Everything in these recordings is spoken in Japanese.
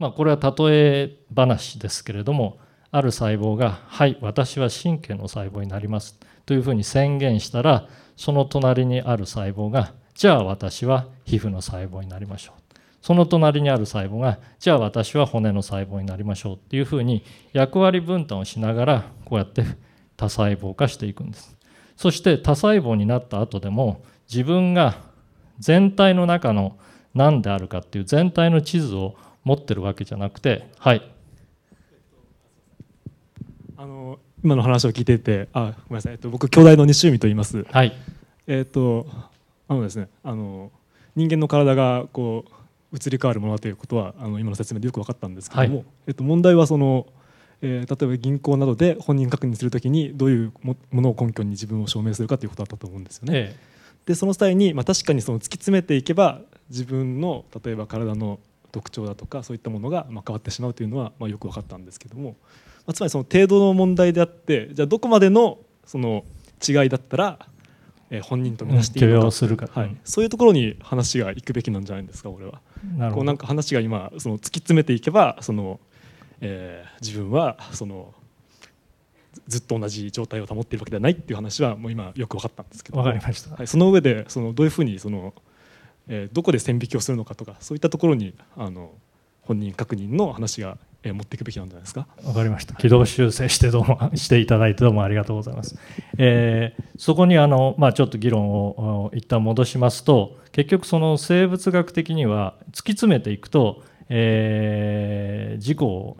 まあ、これは例え話ですけれどもある細胞が「はい私は神経の細胞になります」というふうに宣言したらその隣にある細胞が「じゃあ私は皮膚の細胞になりましょう」その隣にある細胞が「じゃあ私は骨の細胞になりましょう」っていうふうに役割分担をしながらこうやって多細胞化していくんです。そして多細胞になった後でも自分が全体の中の何であるかっていう全体の地図を持ってるわけじゃなくてはい。あの今の話を聞いていてあごめんなさい、えっと、僕兄弟の西海と言います。はい。えっとあのですねあの人間の体がこう移り変わるものだということはあの今の説明でよく分かったんですけども、はい、えっと、問題はその、えー、例えば銀行などで本人確認するときにどういうものを根拠に自分を証明するかということだったと思うんですよね。ええ。でその際に、まあ、確かにその突き詰めていけば自分の例えば体の特徴だとかそういったものがまあ変わってしまうというのはまあよく分かったんですけども、まあ、つまりその程度の問題であってじゃあどこまでのその違いだったら本人とみなしていいのか,、するか、はい、そういうところに話が行くべきなんじゃないですか俺は。なこうなんか話が今その突き詰めていけばその、えー、自分はそのずっと同じ状態を保っているわけではないっていう話はもう今よく分かったんですけど分かりました、はい、その上でそのどういうふうにその、え、どこで線引きをするのかとかそういったところにあの本人確認の話が、え、持っていくべきなんじゃないですか？分かりました。軌道修正してどうも していただいてどうもありがとうございます、えー、そこにあの、まあ、ちょっと議論を一旦戻しますと結局その生物学的には突き詰めていくと、えー、事故を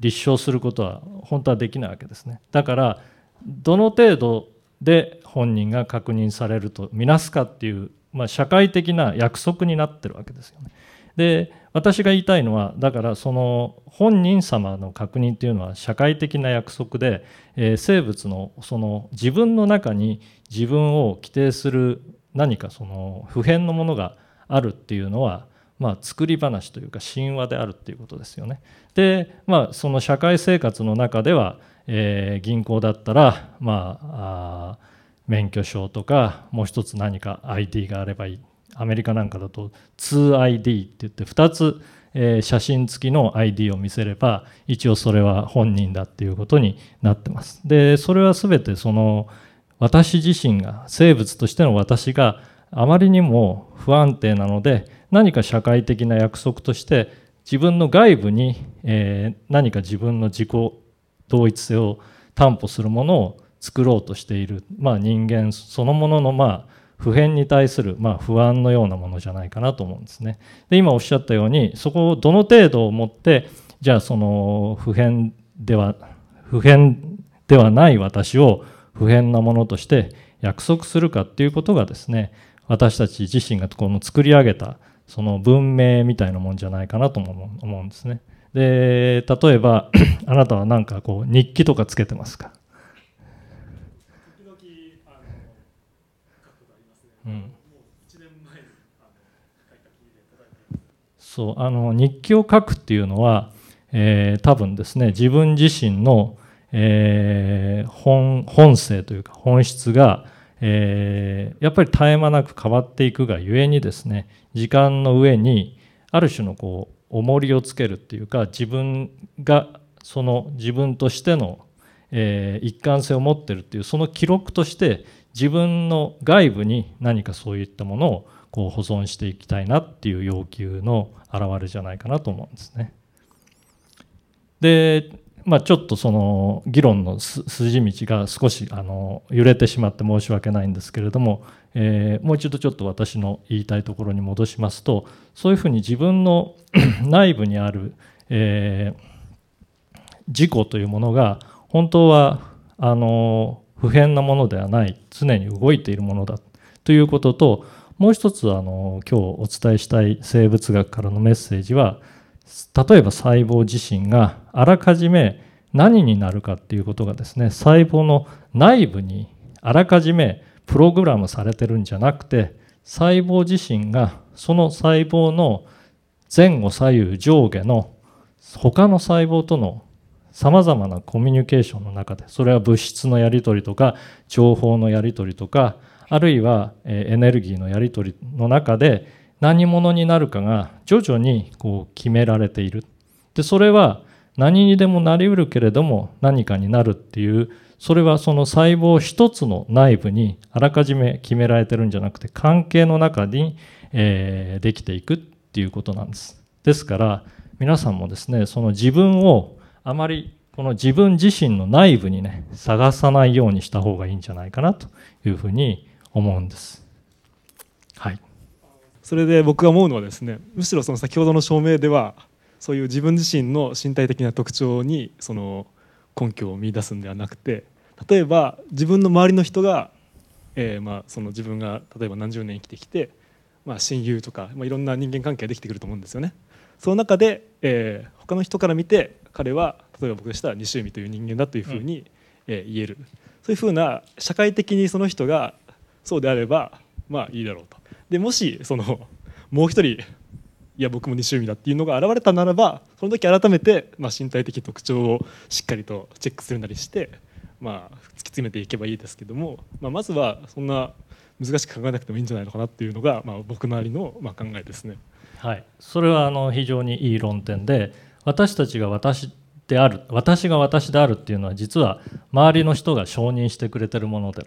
立証することは本当はできないわけですね。だからどの程度で本人が確認されるとみなすかっていう、まあ、社会的な約束になってるわけですよねで私が言いたいのはだからその本人様の確認っていうのは社会的な約束で、えー、生物のその自分の中に自分を規定する何かその普遍のものがあるっていうのはまあ、作り話というか神話であるっていうことですよね。で、まあ、その社会生活の中では、えー、銀行だったら、まあ、あ免許証とかもう一つ何か ID があればいいアメリカなんかだと 2ID って言って2つ、えー、写真付きの ID を見せれば一応それは本人だっていうことになってます。でそれは全てその私自身が生物としての私があまりにも不安定なので何か社会的な約束として自分の外部に、え何か自分の自己同一性を担保するものを作ろうとしている、まあ、人間そのもののまあ普遍に対するまあ不安のようなものじゃないかなと思うんですね。で今おっしゃったようにそこをどの程度をもってじゃあその普遍では普遍ではない私を普遍なものとして約束するかっていうことがですね私たち自身がこの作り上げたその文明みたいなもんじゃないかなとも思うんですね。で例えば あなたは何かこう日記とかつけてますかうん、そうあの日記を書くっていうのは、えー、多分ですね自分自身の、えー、本本性というか本質がえー、やっぱり絶え間なく変わっていくがゆえにですね時間の上にある種のこう重りをつけるっていうか自分がその自分としての、えー、一貫性を持ってるっていうその記録として自分の外部に何かそういったものをこう保存していきたいなっていう要求の表れじゃないかなと思うんですね。でまあ、ちょっとその議論の筋道が少しあの揺れてしまって申し訳ないんですけれども、えー、もう一度ちょっと私の言いたいところに戻しますとそういうふうに自分の 内部にある、えー、自己というものが本当はあの不変なものではない常に動いているものだということともう一つあの今日お伝えしたい生物学からのメッセージは例えば細胞自身があらかじめ何になるかっていうことがですね細胞の内部にあらかじめプログラムされてるんじゃなくて細胞自身がその細胞の前後左右上下の他の細胞とのさまざまなコミュニケーションの中でそれは物質のやり取りとか情報のやり取りとかあるいはエネルギーのやり取りの中で何者になるかが徐々にこう決められているでそれは何にでもなりうるけれども何かになるっていうそれはその細胞一つの内部にあらかじめ決められてるんじゃなくて関係の中に、え、できていくっていうことなんです。ですから皆さんもですねその自分をあまりこの自分自身の内部にね探さないようにした方がいいんじゃないかなというふうに思うんです。はい。それで僕が思うのはですねむしろその先ほどの証明ではそういう自分自身の身体的な特徴にその根拠を見出すんではなくて例えば自分の周りの人が、えー、まあその自分が例えば何十年生きてきて、まあ、親友とか、まあ、いろんな人間関係ができてくると思うんですよね。その中で、えー、他の人から見て彼は例えば僕でしたら西海という人間だというふうに、うん、えー、言えるそういうふうな社会的にその人がそうであればまあいいだろうと。でもしそのもう一人いや僕も西海だっていうのが現れたならばその時改めて、まあ、身体的特徴をしっかりとチェックするなりして、まあ、突き詰めていけばいいですけども、まあ、まずはそんな難しく考えなくてもいいんじゃないのかなっていうのが、まあ、僕なりのま考えですね。はい、それはあの非常にいい論点で私たちが私である私が私であるっていうのは実は周りの人が承認してくれてるもので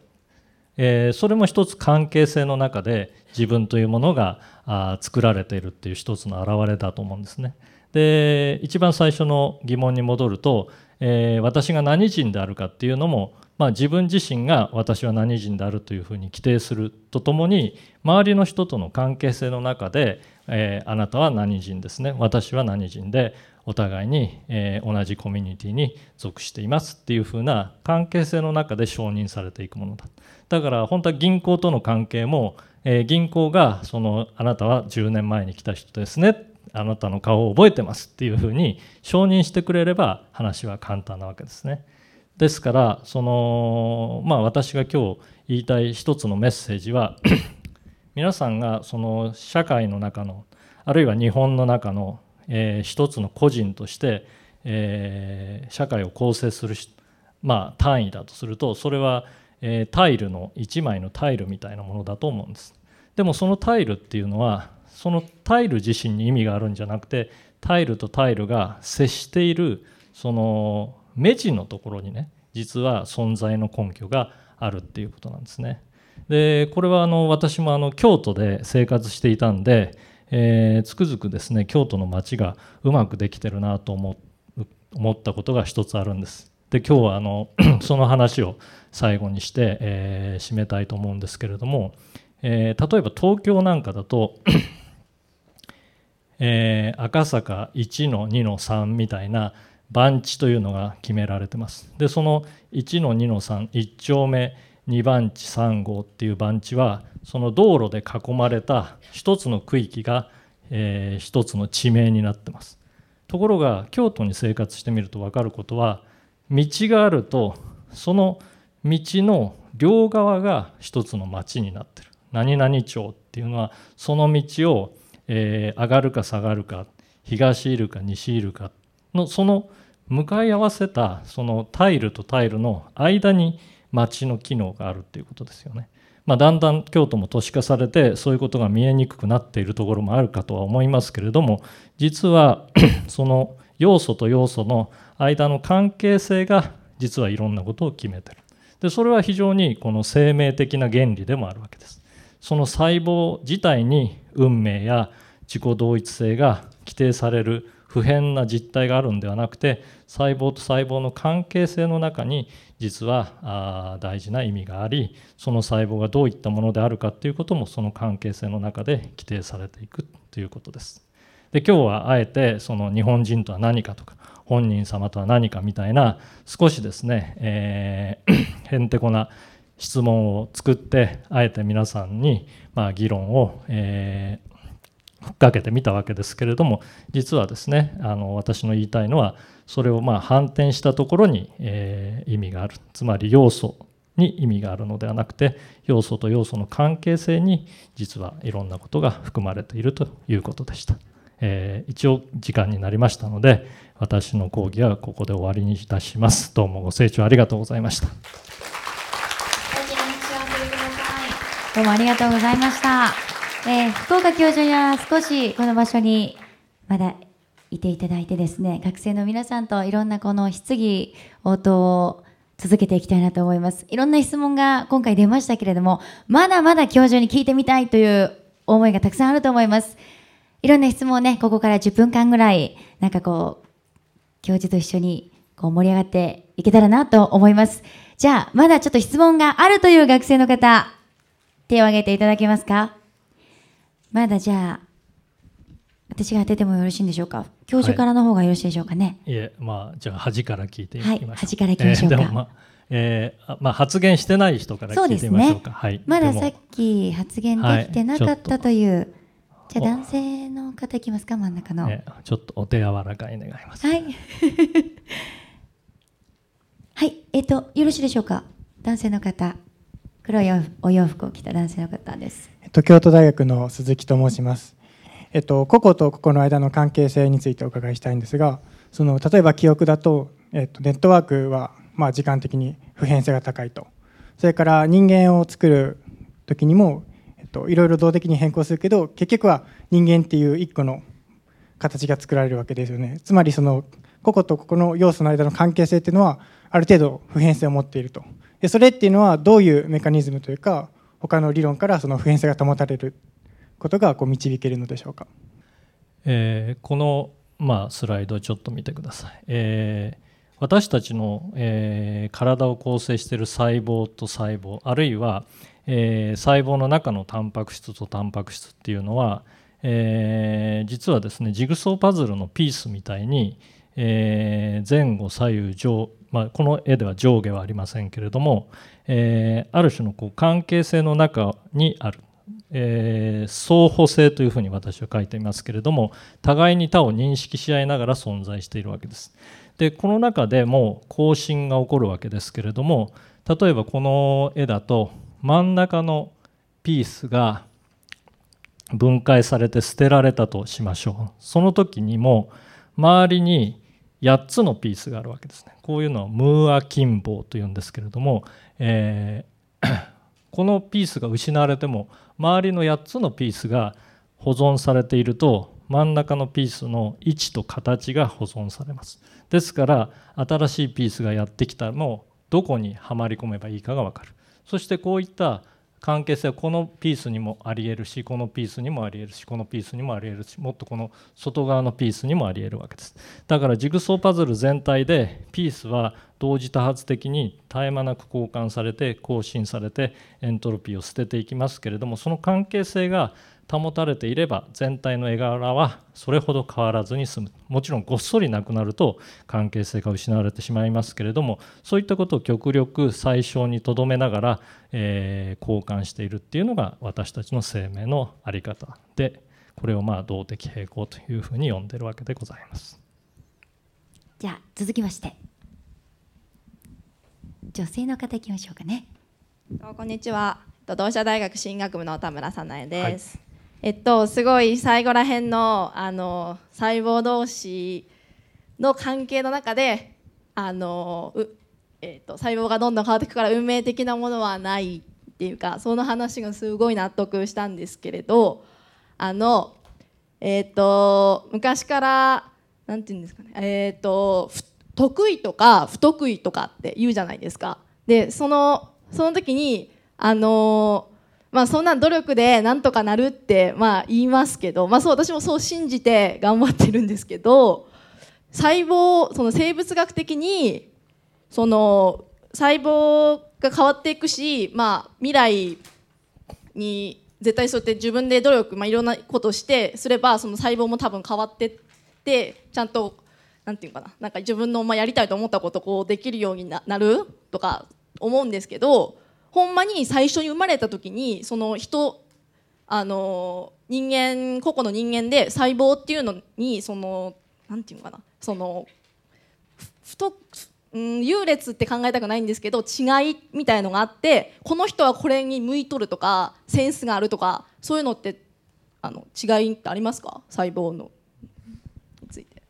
えー、それも一つ関係性の中で自分というものがあ作られているっていう一つの表れだと思うんですね。で一番最初の疑問に戻ると、えー、私が何人であるかっていうのも、まあ、自分自身が私は何人であるというふうに規定するとともに周りの人との関係性の中で、えー、あなたは何人ですね私は何人でお互いに、えー、同じコミュニティに属していますっていうふうな関係性の中で承認されていくものだ。だから本当は銀行との関係も、えー、銀行がそのあなたは10年前に来た人ですね。あなたの顔を覚えてますっていうふうに承認してくれれば話は簡単なわけですね。ですからそのまあ私が今日言いたい一つのメッセージは皆さんがその社会の中のあるいは日本の中のえー、一つの個人として、えー、社会を構成する、まあ、単位だとするとそれは、えー、タイルの1枚のタイルみたいなものだと思うんですでもそのタイルっていうのはそのタイル自身に意味があるんじゃなくてタイルとタイルが接しているその目地のところにね実は存在の根拠があるっていうことなんですね。でこれはあの私もあの京都で生活していたんでえー、つくづくですね京都の街がうまくできてるなと思思ったことが一つあるんです。で今日はあの その話を最後にして、えー、締めたいと思うんですけれども、えー、例えば東京なんかだと えー、赤坂1の2の3みたいな番地というのが決められてます。でその1の2の31丁目2番地3号っていう番地はその道路で囲まれた一つの区域が、えー、一つの地名になってます。ところが京都に生活してみると分かることは道があるとその道の両側が一つの町になってる。何々町っていうのはその道を、えー、上がるか下がるか東いるか西いるかのその向かい合わせたそのタイルとタイルの間に町の機能があるっていうことですよね。まあ、だんだん京都も都市化されてそういうことが見えにくくなっているところもあるかとは思いますけれども実は その要素と要素の間の関係性が実はいろんなことを決めてるでそれは非常にこの生命的な原理でもあるわけですその細胞自体に運命や自己同一性が規定される不変な実態があるんではなくて細胞と細胞の関係性の中に実は大事な意味がありその細胞がどういったものであるかということもその関係性の中で規定されていくということです。で今日はあえてその日本人とは何かとか本人様とは何かみたいな少しですね、えー、へんてこな質問を作ってあえて皆さんにまあ議論を、えー、ふっかけてみたわけですけれども実はですねあの私の言いたいのはそれをまあ反転したところに、えー、意味がある。つまり要素に意味があるのではなくて要素と要素の関係性に実はいろんなことが含まれているということでした、えー、一応時間になりましたので私の講義はここで終わりにいたします。どうもご清聴ありがとうございました。どうもありがとうございました、えー、福岡教授には少しこの場所にまだいていただいてですね学生の皆さんといろんなこの質疑応答を続けていきたいなと思います。いろんな質問が今回出ましたけれどもまだまだ教授に聞いてみたいという思いがたくさんあると思います。いろんな質問をねここから10分間ぐらいなんかこう教授と一緒にこう盛り上がっていけたらなと思います。じゃあまだちょっと質問があるという学生の方手を挙げていただけますか？まだじゃあ私が当ててもよろしいんでしょうか？教授からの方がよろしいでしょうかね、いえまあじゃあ端から聞いていきましょう、はい端からいきましょうか。えーでもまあえーあまあ、発言してない人から聞いてみましょうか。はい、まださっき発言できてなかったという、じゃあ男性の方いきますか？真ん中の、えーちょっとお手柔らかに願います。はい。はいえっ、とよろしいでしょうか？男性の方黒いお洋服を着た男性の方ですえっと、京都大学の鈴木と申します。えっと、個々と個々の間の関係性についてお伺いしたいんですが、その例えば記憶だと、えっと、ネットワークはまあ時間的に普遍性が高いと、それから人間を作る時にも、えっと、いろいろ動的に変更するけど、結局は人間っていう一個の形が作られるわけですよね。つまりその個々と個々の要素の間の関係性っていうのはある程度普遍性を持っていると。でそれっていうのはどういうメカニズムというか他の理論からその普遍性が保たれることがこう導けるのでしょうか？えーこの、まあ、スライドちょっと見てください、えー私たちの、えー体を構成している細胞と細胞あるいは、えー細胞の中のタンパク質とタンパク質っていうのは、えー実はですねジグソーパズルのピースみたいに、え前後左右上、まあ、この絵では上下はありませんけれども、えーある種のこう関係性の中にあるえー相補性というふうに私は書いていますけれども互いに他を認識し合いながら存在しているわけです。でこの中でも更新が起こるわけですけれども例えばこの絵だと真ん中のピースが分解されて捨てられたとしましょうその時にも周りに8つのピースがあるわけですね。こういうのはムーア金棒というんですけれども、えー このピースが失われても周りの8つのピースが保存されていると真ん中のピースの位置と形が保存されます。ですから新しいピースがやってきたらもうどこにはまり込めばいいかが分かる。そしてこういった関係性はこのピースにもありえるしこのピースにもありえるしこのピースにもありえるしもっとこの外側のピースにもありえるわけです。だからジグソーパズル全体でピースは同時多発的に絶え間なく交換されて更新されてエントロピーを捨てていきますけれどもその関係性が保たれていれば全体の絵柄はそれほど変わらずに済むもちろんごっそりなくなると関係性が失われてしまいますけれどもそういったことを極力最小にとどめながら、えー交換しているっていうのが私たちの生命の在り方でこれをまあ動的平衡というふうに呼んでるわけでございます。じゃあ続きまして女性の方いきましょうかねこんにちは。えっと同志社大学進学部の田村さなえです。えっとすごい最後ら辺のあの細胞同士の関係の中であのえっと細胞がどんどん変わっていくから運命的なものはないっていうかその話がすごい納得したんですけれど、あのえっと昔からなんていうんですかね。えっと得意とか不得意とかって言うじゃないですか。でそのその時にあのまあそんな努力でなんとかなるってまあ言いますけど、まあそう私もそう信じて頑張ってるんですけど、細胞その生物学的にその細胞が変わっていくし、まあ未来に絶対そうやって自分で努力、まあいろんなことをしてすればその細胞も多分変わってってちゃんとなんていうかななんか自分のまあやりたいと思ったことをこうできるようにななるとか思うんですけどほんまに最初に生まれた時にその人あの人間個々の人間で細胞っていうのにそのなんていうのかなその太うん優劣って考えたくないんですけど違いみたいのがあってこの人はこれに向いとるとかセンスがあるとかそういうのってあの違いってありますか？細胞のについて。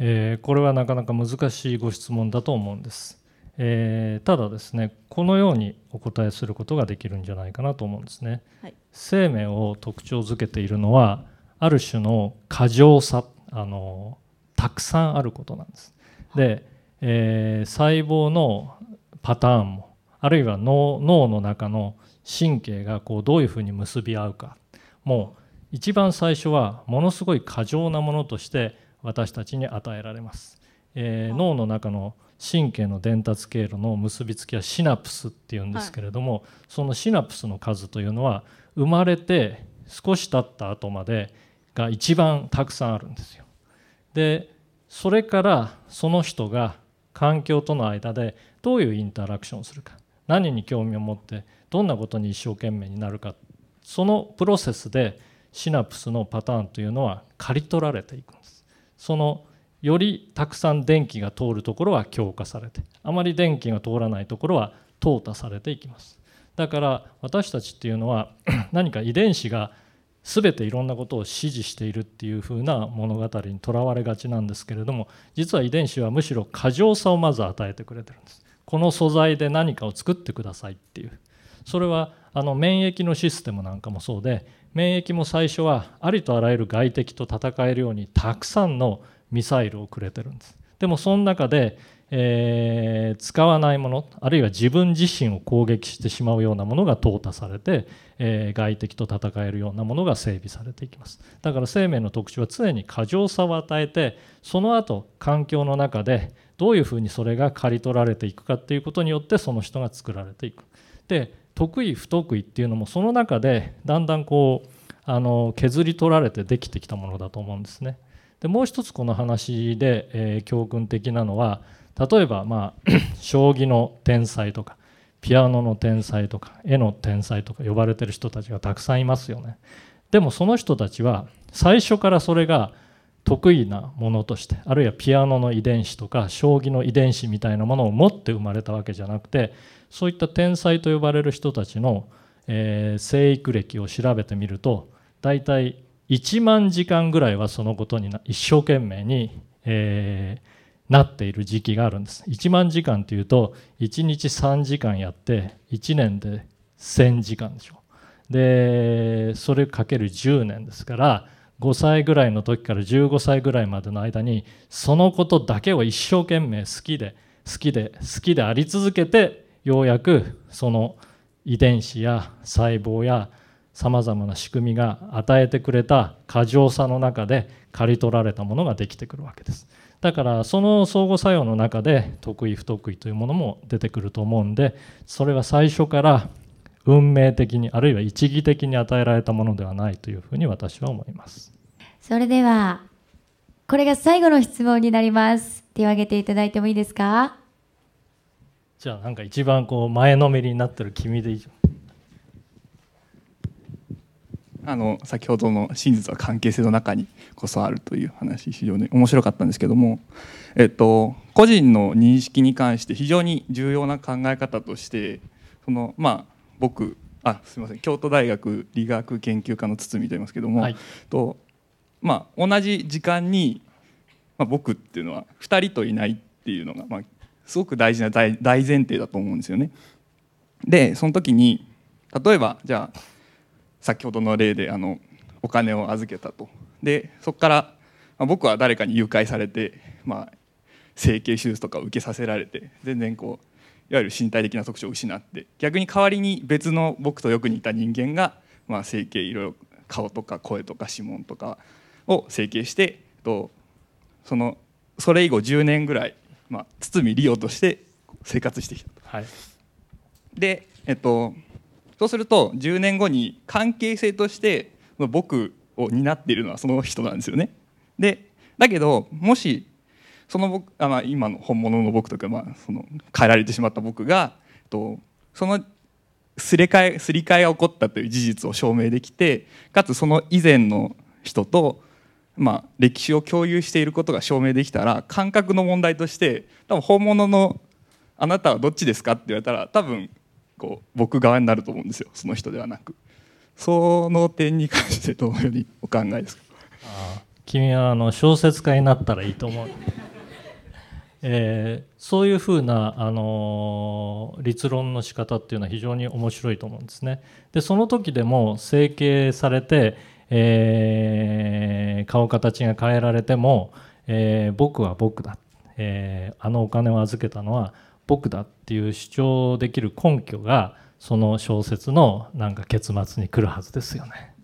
えーこれはなかなか難しいご質問だと思うんです、えーただですねこのようにお答えすることができるんじゃないかなと思うんですね、はい。生命を特徴づけているのはある種の過剰さあのたくさんあることなんです。で、えー、細胞のパターンもあるいは脳脳の中の神経がこうどういうふうに結び合うかもう一番最初はものすごい過剰なものとして私たちに与えられます、えー、脳の中の神経の伝達経路の結びつきはシナプスっていうんですけれども、はい、そのシナプスの数というのは生まれて少し経った後までが一番たくさんあるんですよ。でそれからその人が環境との間でどういうインタラクションをするか。何に興味を持ってどんなことに一生懸命になるか。そのプロセスでシナプスのパターンというのは刈り取られていくんです。そのよりたくさん電気が通るところは強化されてあまり電気が通らないところは淘汰されていきます。だから私たちっていうのは 何か遺伝子が全ていろんなことを指示しているっていうふうな物語にとらわれがちなんですけれども実は遺伝子はむしろ過剰さをまず与えてくれてるんです。この素材で何かを作ってくださいっていう。それはあの免疫のシステムなんかもそうで免疫も最初はありとあらゆる外敵と戦えるようにたくさんのミサイルをくれてるんです。でもその中で、えー、使わないものあるいは自分自身を攻撃してしまうようなものが淘汰されて、えー、外敵と戦えるようなものが整備されていきます。だから生命の特徴は常に過剰さを与えてその後環境の中でどういうふうにそれが刈り取られていくかっていうことによってその人が作られていく。で得意不得意っていうのもその中でだんだんこうあの削り取られてできてきたものだと思うんですね。でもう一つこの話で、えー、教訓的なのは例えばまあ 将棋の天才とかピアノの天才とか絵の天才とか呼ばれてる人たちがたくさんいますよね。でもその人たちは最初からそれが得意なものとしてあるいはピアノの遺伝子とか将棋の遺伝子みたいなものを持って生まれたわけじゃなくてそういった天才と呼ばれる人たちの、えー、生育歴を調べてみると大体1万時間ぐらいはそのことに一生懸命に、えー、なっている時期があるんです。1万時間というと1日3時間やって1年で1000時間でしょ。でそれかける10年ですから5歳ぐらいの時から15歳ぐらいまでの間にそのことだけを一生懸命好きで好きで好きであり続けてようやくその遺伝子や細胞やさまざまな仕組みが与えてくれた過剰さの中で刈り取られたものができてくるわけです。だからその相互作用の中で得意不得意というものも出てくると思うんでそれは最初から運命的にあるいは一義的に与えられたものではないというふうに私は思います。それではこれが最後の質問になります。手を挙げていただいてもいいですか？じゃあなんか一番こう前のめりになってる君でいいじゃんあの先ほどの真実は関係性の中にこそあるという話非常に面白かったんですけども、えっと、個人の認識に関して非常に重要な考え方としてそのまあ僕あすみません京都大学理学研究科の堤と言いますけども、はい、とまあ、同じ時間に、まあ、僕っていうのは2人といないっていうのが、まあ、すごく大事な大前提だと思うんですよね。でその時に例えばじゃあ先ほどの例であのお金を預けたとでそこから、まあ、僕は誰かに誘拐されて、まあ、整形手術とかを受けさせられて全然こういわゆる身体的な特徴を失って逆に代わりに別の僕とよく似た人間が、まあ、整形いろいろ顔とか声とか指紋とかを整形してとそのそれ以後10年ぐらい、まあ、堤リオとして生活してきたと。はい、で、えっと、そうすると10年後に関係性として僕を担っているのはその人なんですよね。でだけどもしその僕あ、ま、今の本物の僕とか、まあ、その変えられてしまった僕がとそのすれ替えすり替えが起こったという事実を証明できてかつその以前の人と、まあ、歴史を共有していることが証明できたら感覚の問題として多分本物のあなたはどっちですかって言われたら多分こう僕側になると思うんですよ。その人ではなく。その点に関してどのようにお考えですか？君はあの小説家になったらいいと思う。えー、そういうふうな、あのー、立論の仕方っていうのは非常に面白いと思うんですね。でその時でも整形されて、えー、顔形が変えられても、えー、僕は僕だ、えー、あのお金を預けたのは僕だっていう主張できる根拠がその小説のなんか結末に来るはずですよね。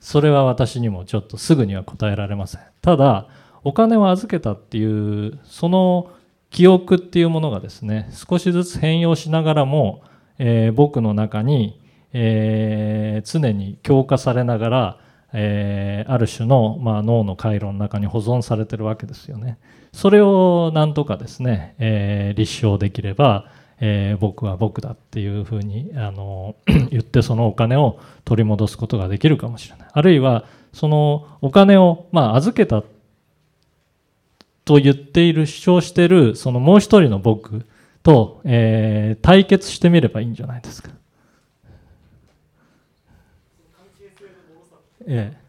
それは私にもちょっとすぐには答えられません。ただお金を預けたっていうその記憶っていうものがですね少しずつ変容しながらも、えー、僕の中に、えー、常に強化されながら、えー、ある種の、まあ、脳の回路の中に保存されてるわけですよね。それをなんとかですね、えー、立証できれば、えー、僕は僕だっていうふうにあの 言ってそのお金を取り戻すことができるかもしれない。あるいはそのお金を、まあ、預けたと言っている主張しているそのもう一人の僕と、えー、対決してみればいいんじゃないですか。ええ。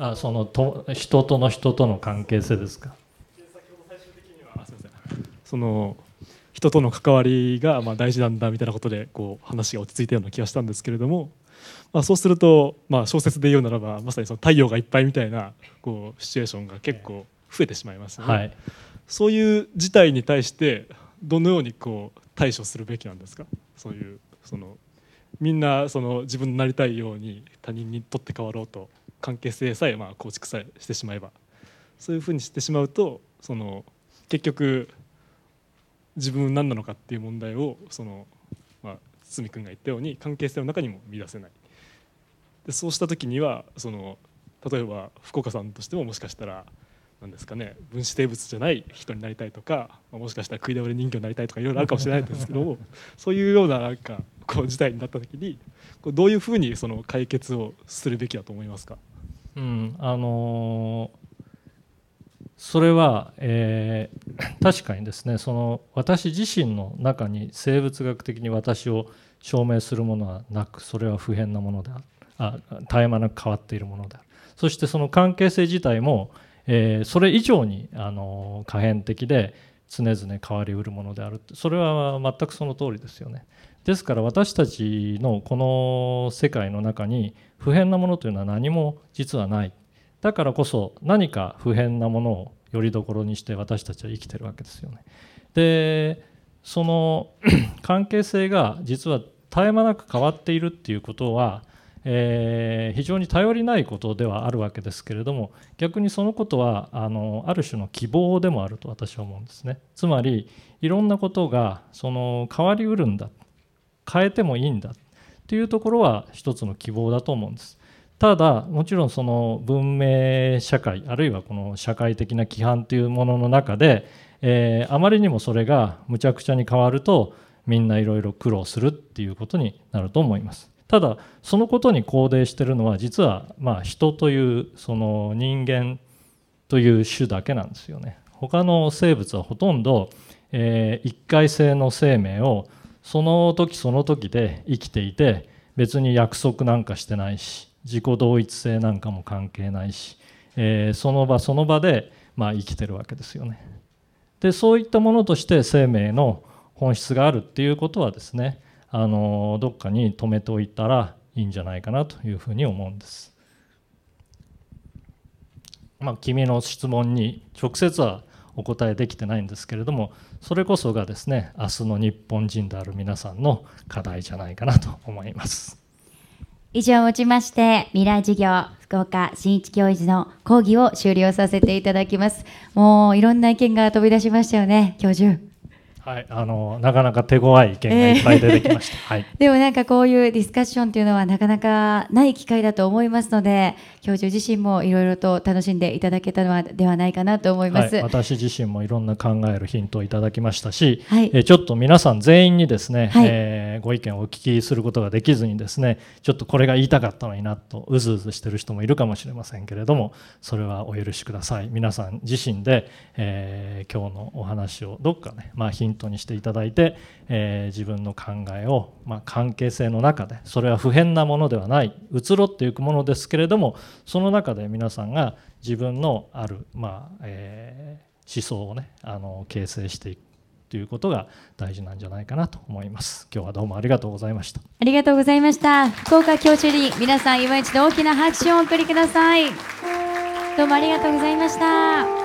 あそのと人との人との関係性ですか？その人との関わりがまあ大事なんだみたいなことでこう話が落ち着いたような気がしたんですけれどもまあ、そうすると、まあ、小説で言うならばまさにその太陽がいっぱいみたいなこうシチュエーションが結構増えてしまいますので、はい、そういう事態に対してどのようにこう対処するべきなんですか？そういうそのみんなその自分のなりたいように他人にとって変わろうと関係性さえまあ構築さえしてしまえばそういうふうにしてしまうとその結局自分何なのかっていう問題をその、まあ、堤君が言ったように関係性の中にも見出せない。でそうした時にはその例えば福岡さんとしてももしかしたら何ですかね分子生物じゃない人になりたいとかもしかしたら食い倒れ人形になりたいとかいろいろあるかもしれないんですけどもそういうようななんかこう事態になった時にこうどういうふうにその解決をするべきだと思いますか、うんあのー、それは、えー、確かにですねその私自身の中に生物学的に私を証明するものはなくそれは不変なものである。あ絶え間なく変わっているものである。そしてその関係性自体も、えー、それ以上にあの可変的で常々変わりうるものである。それは全くその通りですよね。ですから私たちのこの世界の中に不変なものというのは何も実はない。だからこそ何か不変なものをよりどころにして私たちは生きてるわけですよね。でその 関係性が実は絶え間なく変わっているっていうことはえー、非常に頼りないことではあるわけですけれども逆にそのことはあのある種の希望でもあると私は思うんですね。つまりいろんなことがその変わりうるんだ変えてもいいんだというところは一つの希望だと思うんです。ただもちろんその文明社会あるいはこの社会的な規範というものの中で、えー、あまりにもそれがむちゃくちゃに変わるとみんないろいろ苦労するっていうことになると思います。ただそのことに肯定してるのは実はまあ人というその人間という種だけなんですよね。他の生物はほとんど、えー、一回性の生命をその時その時で生きていて別に約束なんかしてないし自己同一性なんかも関係ないし、えー、その場その場でまあ生きてるわけですよね。でそういったものとして生命の本質があるっていうことはですねあのどっかに止めておいたらいいんじゃないかなというふうに思うんです。まあ、君の質問に直接はお答えできてないんですけれどもそれこそがですね明日の日本人である皆さんの課題じゃないかなと思います。以上をもちまして未来事業福岡新一教授の講義を終了させていただきます。もういろんな意見が飛び出しましたよね教授。はい、あのなかなか手強い意見がいっぱい出てきました、えー、はい、でもなんかこういうディスカッションというのはなかなかない機会だと思いますので教授自身もいろいろと楽しんでいただけたのはではないかなと思います、はい、私自身もいろんな考えるヒントをいただきましたし、はい、えちょっと皆さん全員にですね、はい、えー、ご意見をお聞きすることができずにですねちょっとこれが言いたかったのになとうずうずしてる人もいるかもしれませんけれどもそれはお許しください。皆さん自身で、えー、今日のお話をどっかね、まあ、ヒントにしていただいてて、えー、自分の考えを、まあ、関係性の中でそれは不変なものではない移ろっていくものですけれどもその中で皆さんが自分のある、まあえー、思想をねあの形成していくということが大事なんじゃないかなと思います。今日はどうもありがとうございました。ありがとうございました。福岡教授に皆さん今一度大きな拍手をお送りください。どうもありがとうございました。